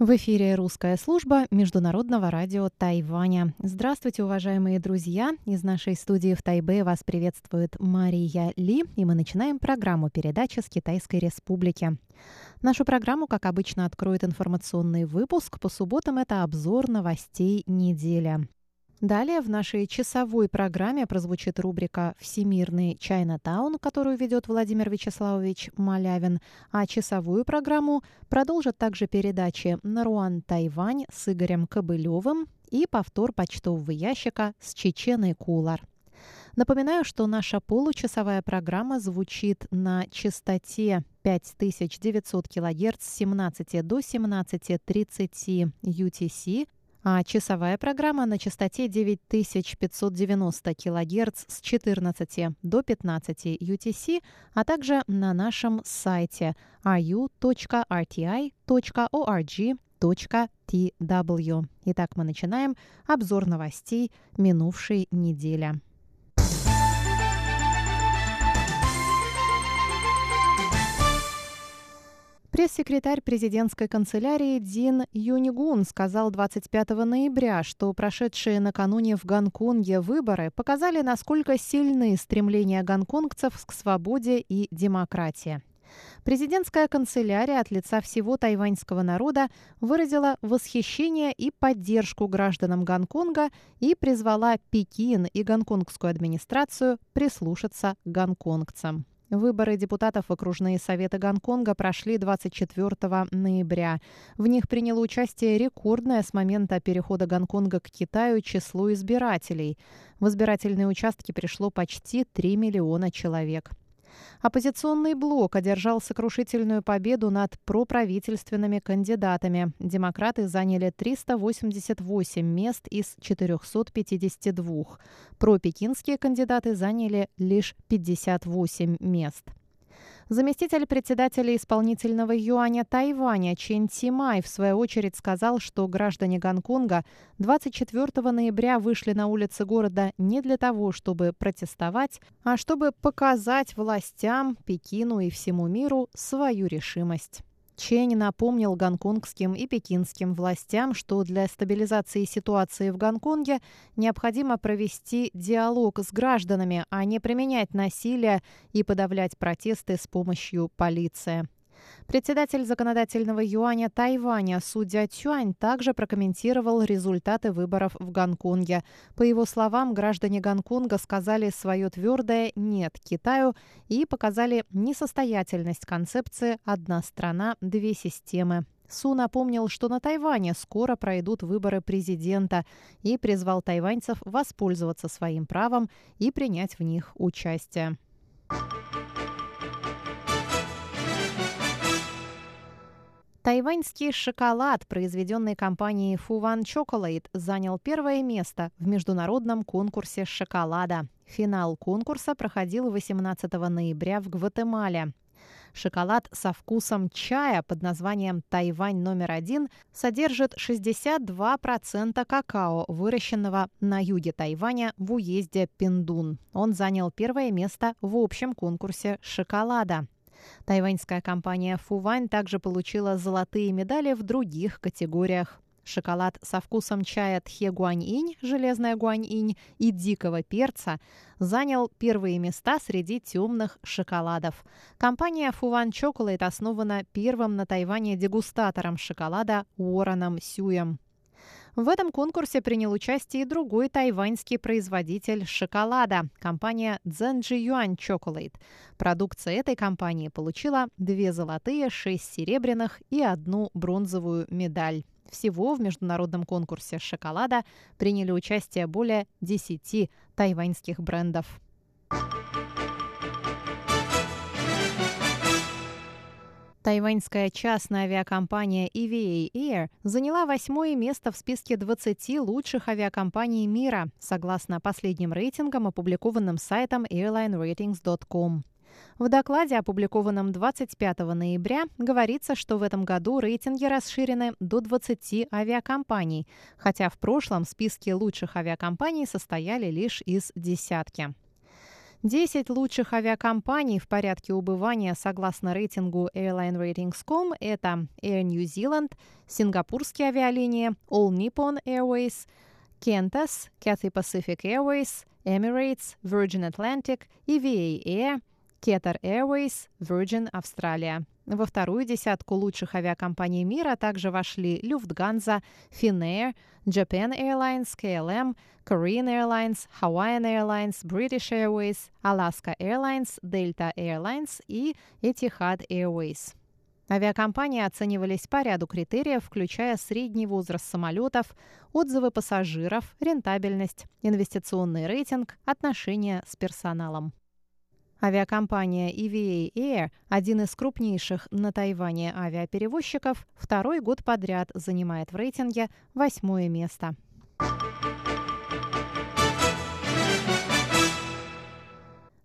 В эфире русская служба Международного радио Тайваня. Здравствуйте, уважаемые друзья! Из нашей студии в Тайбе вас приветствует Мария Ли, и мы начинаем программу передачи с Китайской Республики. Нашу программу, как обычно, откроет информационный выпуск. По субботам это обзор новостей недели. Далее в нашей часовой программе прозвучит рубрика «Всемирный Чайнатаун», которую ведет Владимир Вячеславович Малявин, а часовую программу продолжат также передачи «Наруан Тайвань» с Игорем Кобылевым и повтор почтового ящика с Чеченой Кулар. Напоминаю, что наша получасовая программа звучит на частоте 5900 кГц с 17 до 17.30 UTC, а часовая программа на частоте 9590 кГц с 14 до 15 UTC, а также на нашем сайте ru.rti.org.tw. Итак, мы начинаем обзор новостей минувшей недели. Пресс-секретарь президентской канцелярии Дин Юнигун сказал 25 ноября, что прошедшие накануне в Гонконге выборы показали, насколько сильны стремления гонконгцев к свободе и демократии. Президентская канцелярия от лица всего тайваньского народа выразила восхищение и поддержку гражданам Гонконга и призвала Пекин и гонконгскую администрацию прислушаться гонконгцам. Выборы депутатов в окружные советы Гонконга прошли 24 ноября. В них приняло участие рекордное с момента перехода Гонконга к Китаю число избирателей. В избирательные участки пришло почти 3 миллиона человек. Оппозиционный блок одержал сокрушительную победу над проправительственными кандидатами. Демократы заняли 388 мест из 452. Пропекинские кандидаты заняли лишь 58 мест. Заместитель председателя исполнительного юаня Тайваня Чен Тимай в свою очередь сказал, что граждане Гонконга 24 ноября вышли на улицы города не для того, чтобы протестовать, а чтобы показать властям, Пекину и всему миру свою решимость. Чень напомнил гонконгским и пекинским властям, что для стабилизации ситуации в Гонконге необходимо провести диалог с гражданами, а не применять насилие и подавлять протесты с помощью полиции. Председатель законодательного юаня Тайваня судья Цюань также прокомментировал результаты выборов в Гонконге. По его словам, граждане Гонконга сказали свое твердое «нет» Китаю и показали несостоятельность концепции «одна страна, две системы». Су напомнил, что на Тайване скоро пройдут выборы президента и призвал тайваньцев воспользоваться своим правом и принять в них участие. Тайваньский шоколад, произведенный компанией Fuwan Chocolate, занял первое место в международном конкурсе шоколада. Финал конкурса проходил 18 ноября в Гватемале. Шоколад со вкусом чая под названием «Тайвань номер один» содержит 62% какао, выращенного на юге Тайваня в уезде Пиндун. Он занял первое место в общем конкурсе шоколада. Тайваньская компания Фувань также получила золотые медали в других категориях. Шоколад со вкусом чая Тхе Гуань-инь, железная Гуань-инь и дикого перца занял первые места среди темных шоколадов. Компания Фуван Chocolate основана первым на Тайване дегустатором шоколада Уорреном Сюем. В этом конкурсе принял участие и другой тайваньский производитель шоколада – компания Zhenji Yuan Chocolate. Продукция этой компании получила две золотые, шесть серебряных и одну бронзовую медаль. Всего в международном конкурсе шоколада приняли участие более 10 тайваньских брендов. Тайваньская частная авиакомпания EVA Air заняла восьмое место в списке 20 лучших авиакомпаний мира, согласно последним рейтингам, опубликованным сайтом airlineratings.com. В докладе, опубликованном 25 ноября, говорится, что в этом году рейтинги расширены до 20 авиакомпаний, хотя в прошлом списки лучших авиакомпаний состояли лишь из десятки. 10 лучших авиакомпаний в порядке убывания согласно рейтингу AirlineRatings.com – это Air New Zealand, сингапурские авиалинии, All Nippon Airways, Qantas, Cathay Pacific Airways, Emirates, Virgin Atlantic, EVA Air – Qatar Airways, Virgin Australia. Во вторую десятку лучших авиакомпаний мира также вошли Lufthansa, Finnair, Japan Airlines, KLM, Korean Airlines, Hawaiian Airlines, British Airways, Alaska Airlines, Delta Airlines и Etihad Airways. Авиакомпании оценивались по ряду критериев, включая средний возраст самолетов, отзывы пассажиров, рентабельность, инвестиционный рейтинг, отношения с персоналом. Авиакомпания EVA Air, один из крупнейших на Тайване авиаперевозчиков, второй год подряд занимает в рейтинге восьмое место.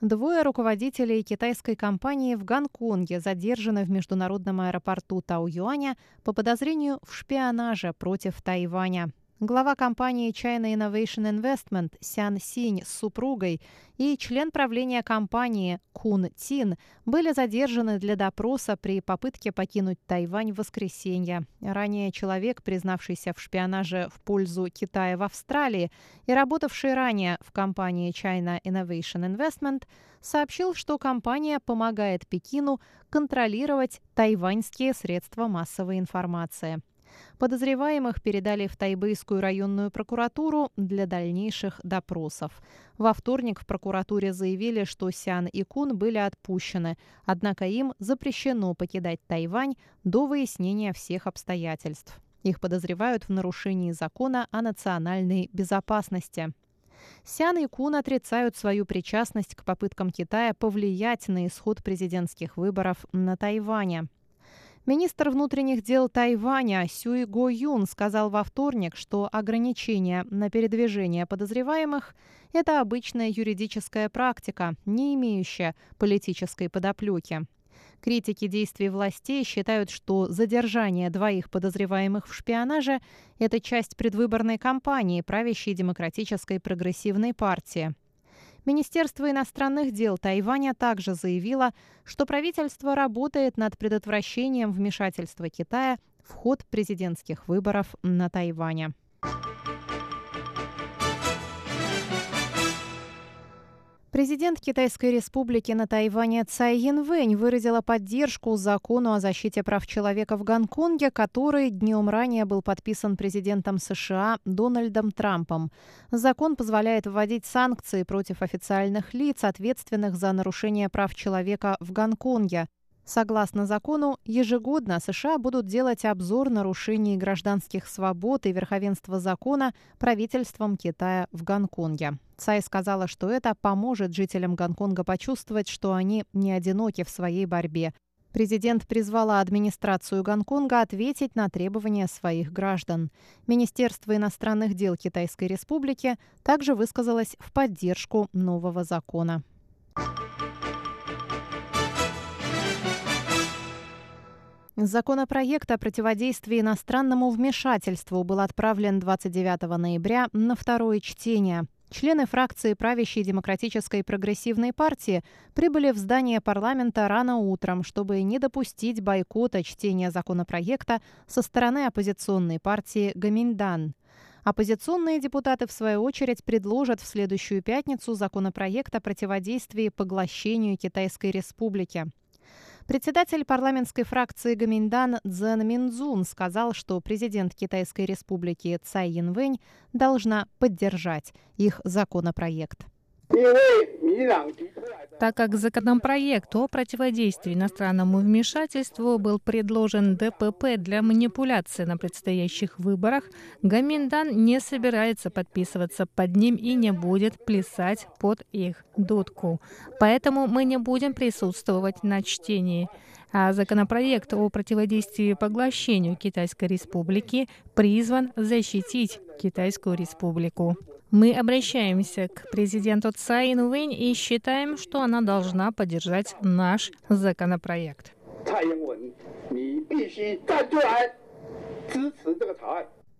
Двое руководителей китайской компании в Гонконге задержаны в международном аэропорту Тау-Юаня по подозрению в шпионаже против Тайваня. Глава компании China Innovation Investment Сян Синь с супругой и член правления компании Кун Тин были задержаны для допроса при попытке покинуть Тайвань в воскресенье. Ранее человек, признавшийся в шпионаже в пользу Китая в Австралии и работавший ранее в компании China Innovation Investment, сообщил, что компания помогает Пекину контролировать тайваньские средства массовой информации. Подозреваемых передали в Тайбэйскую районную прокуратуру для дальнейших допросов. Во вторник в прокуратуре заявили, что Сян и Кун были отпущены, однако им запрещено покидать Тайвань до выяснения всех обстоятельств. Их подозревают в нарушении закона о национальной безопасности. Сян и Кун отрицают свою причастность к попыткам Китая повлиять на исход президентских выборов на Тайване. Министр внутренних дел Тайваня Сюй Го Юн сказал во вторник, что ограничения на передвижение подозреваемых – это обычная юридическая практика, не имеющая политической подоплеки. Критики действий властей считают, что задержание двоих подозреваемых в шпионаже – это часть предвыборной кампании правящей демократической прогрессивной партии – Министерство иностранных дел Тайваня также заявило, что правительство работает над предотвращением вмешательства Китая в ход президентских выборов на Тайване. Президент Китайской республики на Тайване Цай Янвэнь выразила поддержку закону о защите прав человека в Гонконге, который днем ранее был подписан президентом США Дональдом Трампом. Закон позволяет вводить санкции против официальных лиц, ответственных за нарушение прав человека в Гонконге. Согласно закону, ежегодно США будут делать обзор нарушений гражданских свобод и верховенства закона правительством Китая в Гонконге. Цай сказала, что это поможет жителям Гонконга почувствовать, что они не одиноки в своей борьбе. Президент призвала администрацию Гонконга ответить на требования своих граждан. Министерство иностранных дел Китайской Республики также высказалось в поддержку нового закона. Законопроект о противодействии иностранному вмешательству был отправлен 29 ноября на второе чтение. Члены фракции правящей Демократической прогрессивной партии прибыли в здание парламента рано утром, чтобы не допустить бойкота чтения законопроекта со стороны оппозиционной партии Гаминдан. Оппозиционные депутаты, в свою очередь, предложат в следующую пятницу законопроект о противодействии поглощению Китайской республики. Председатель парламентской фракции Гаминдан Цзэн Минзун сказал, что президент Китайской республики Цай Янвэнь должна поддержать их законопроект. Так как законопроект о противодействии иностранному вмешательству был предложен ДПП для манипуляции на предстоящих выборах, Гаминдан не собирается подписываться под ним и не будет плясать под их дудку. Поэтому мы не будем присутствовать на чтении. А законопроект о противодействии поглощению Китайской Республики призван защитить Китайскую Республику. Мы обращаемся к президенту Цай Инвэнь и считаем, что она должна поддержать наш законопроект.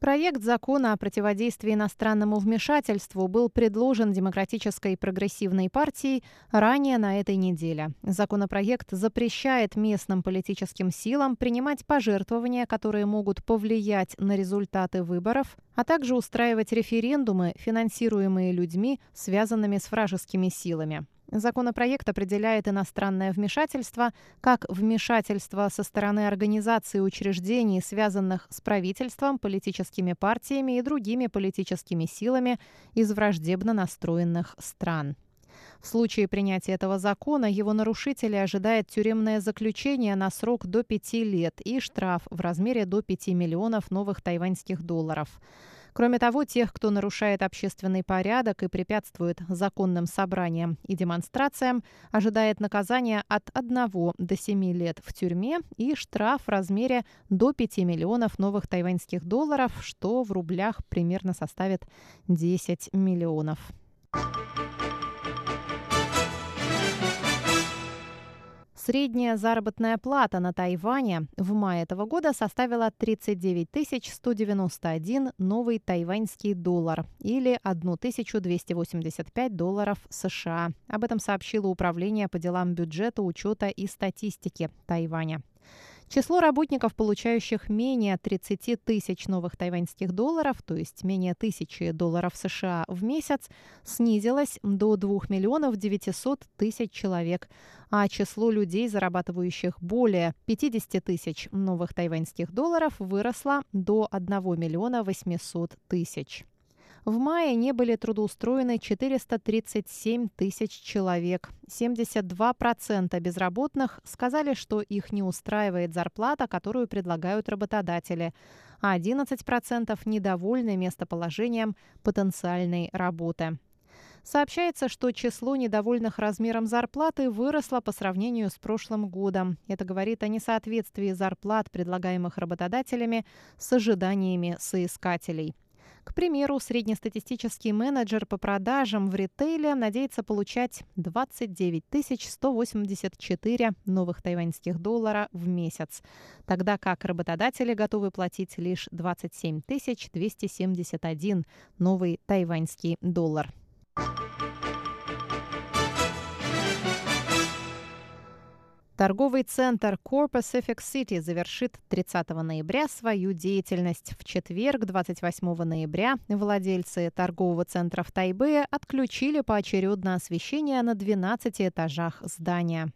Проект закона о противодействии иностранному вмешательству был предложен Демократической прогрессивной партией ранее на этой неделе. Законопроект запрещает местным политическим силам принимать пожертвования, которые могут повлиять на результаты выборов, а также устраивать референдумы, финансируемые людьми, связанными с вражескими силами. Законопроект определяет иностранное вмешательство как вмешательство со стороны организаций и учреждений, связанных с правительством, политическими партиями и другими политическими силами из враждебно настроенных стран. В случае принятия этого закона его нарушители ожидает тюремное заключение на срок до пяти лет и штраф в размере до 5 миллионов новых тайваньских долларов. Кроме того, тех, кто нарушает общественный порядок и препятствует законным собраниям и демонстрациям, ожидает наказание от 1 до 7 лет в тюрьме и штраф в размере до 5 миллионов новых тайваньских долларов, что в рублях примерно составит 10 миллионов. Средняя заработная плата на Тайване в мае этого года составила 39 191 новый тайваньский доллар или 1285 долларов США. Об этом сообщило Управление по делам бюджета, учета и статистики Тайваня. Число работников, получающих менее 30 тысяч новых тайваньских долларов, то есть менее тысячи долларов США в месяц, снизилось до 2 миллионов 900 тысяч человек, а число людей, зарабатывающих более 50 тысяч новых тайваньских долларов, выросло до 1 миллиона 800 тысяч. В мае не были трудоустроены 437 тысяч человек. 72% безработных сказали, что их не устраивает зарплата, которую предлагают работодатели, а 11% недовольны местоположением потенциальной работы. Сообщается, что число недовольных размером зарплаты выросло по сравнению с прошлым годом. Это говорит о несоответствии зарплат, предлагаемых работодателями, с ожиданиями соискателей. К примеру, среднестатистический менеджер по продажам в ритейле надеется получать 29 184 новых тайваньских доллара в месяц, тогда как работодатели готовы платить лишь 27 271 новый тайваньский доллар. Торговый центр Core Pacific City завершит 30 ноября свою деятельность. В четверг, 28 ноября, владельцы торгового центра в Тайбе отключили поочередно освещение на 12 этажах здания.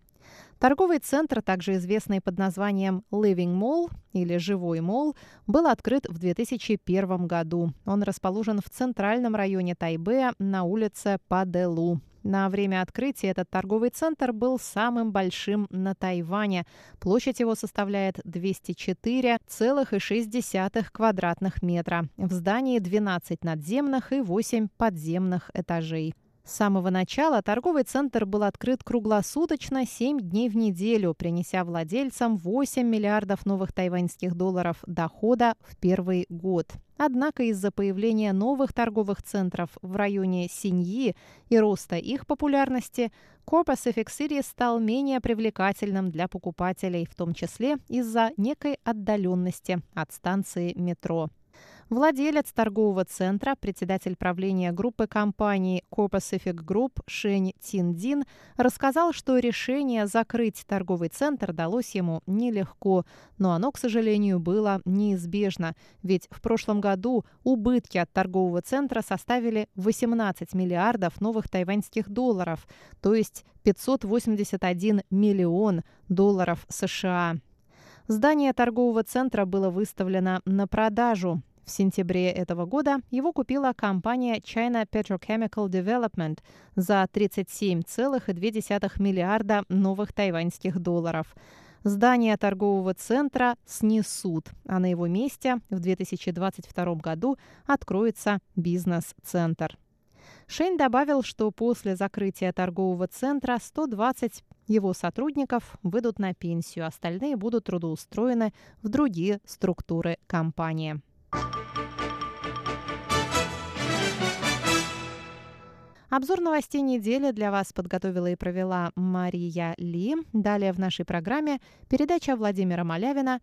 Торговый центр, также известный под названием Living Mall или Живой Мол, был открыт в 2001 году. Он расположен в центральном районе Тайбе на улице Паделу. На время открытия этот торговый центр был самым большим на Тайване. Площадь его составляет 204,6 квадратных метра. В здании 12 надземных и 8 подземных этажей. С самого начала торговый центр был открыт круглосуточно 7 дней в неделю, принеся владельцам 8 миллиардов новых тайваньских долларов дохода в первый год. Однако из-за появления новых торговых центров в районе Синьи и роста их популярности, Core Pacific City стал менее привлекательным для покупателей, в том числе из-за некой отдаленности от станции метро. Владелец торгового центра, председатель правления группы компаний Core Pacific Group Шень Тиндин рассказал, что решение закрыть торговый центр далось ему нелегко, но оно, к сожалению, было неизбежно, ведь в прошлом году убытки от торгового центра составили 18 миллиардов новых тайваньских долларов, то есть 581 миллион долларов США. Здание торгового центра было выставлено на продажу. В сентябре этого года его купила компания China Petrochemical Development за 37,2 миллиарда новых тайваньских долларов. Здание торгового центра снесут, а на его месте в 2022 году откроется бизнес-центр. Шейн добавил, что после закрытия торгового центра 120 его сотрудников выйдут на пенсию, остальные будут трудоустроены в другие структуры компании. Обзор новостей недели для вас подготовила и провела Мария Ли. Далее в нашей программе передача Владимира Малявина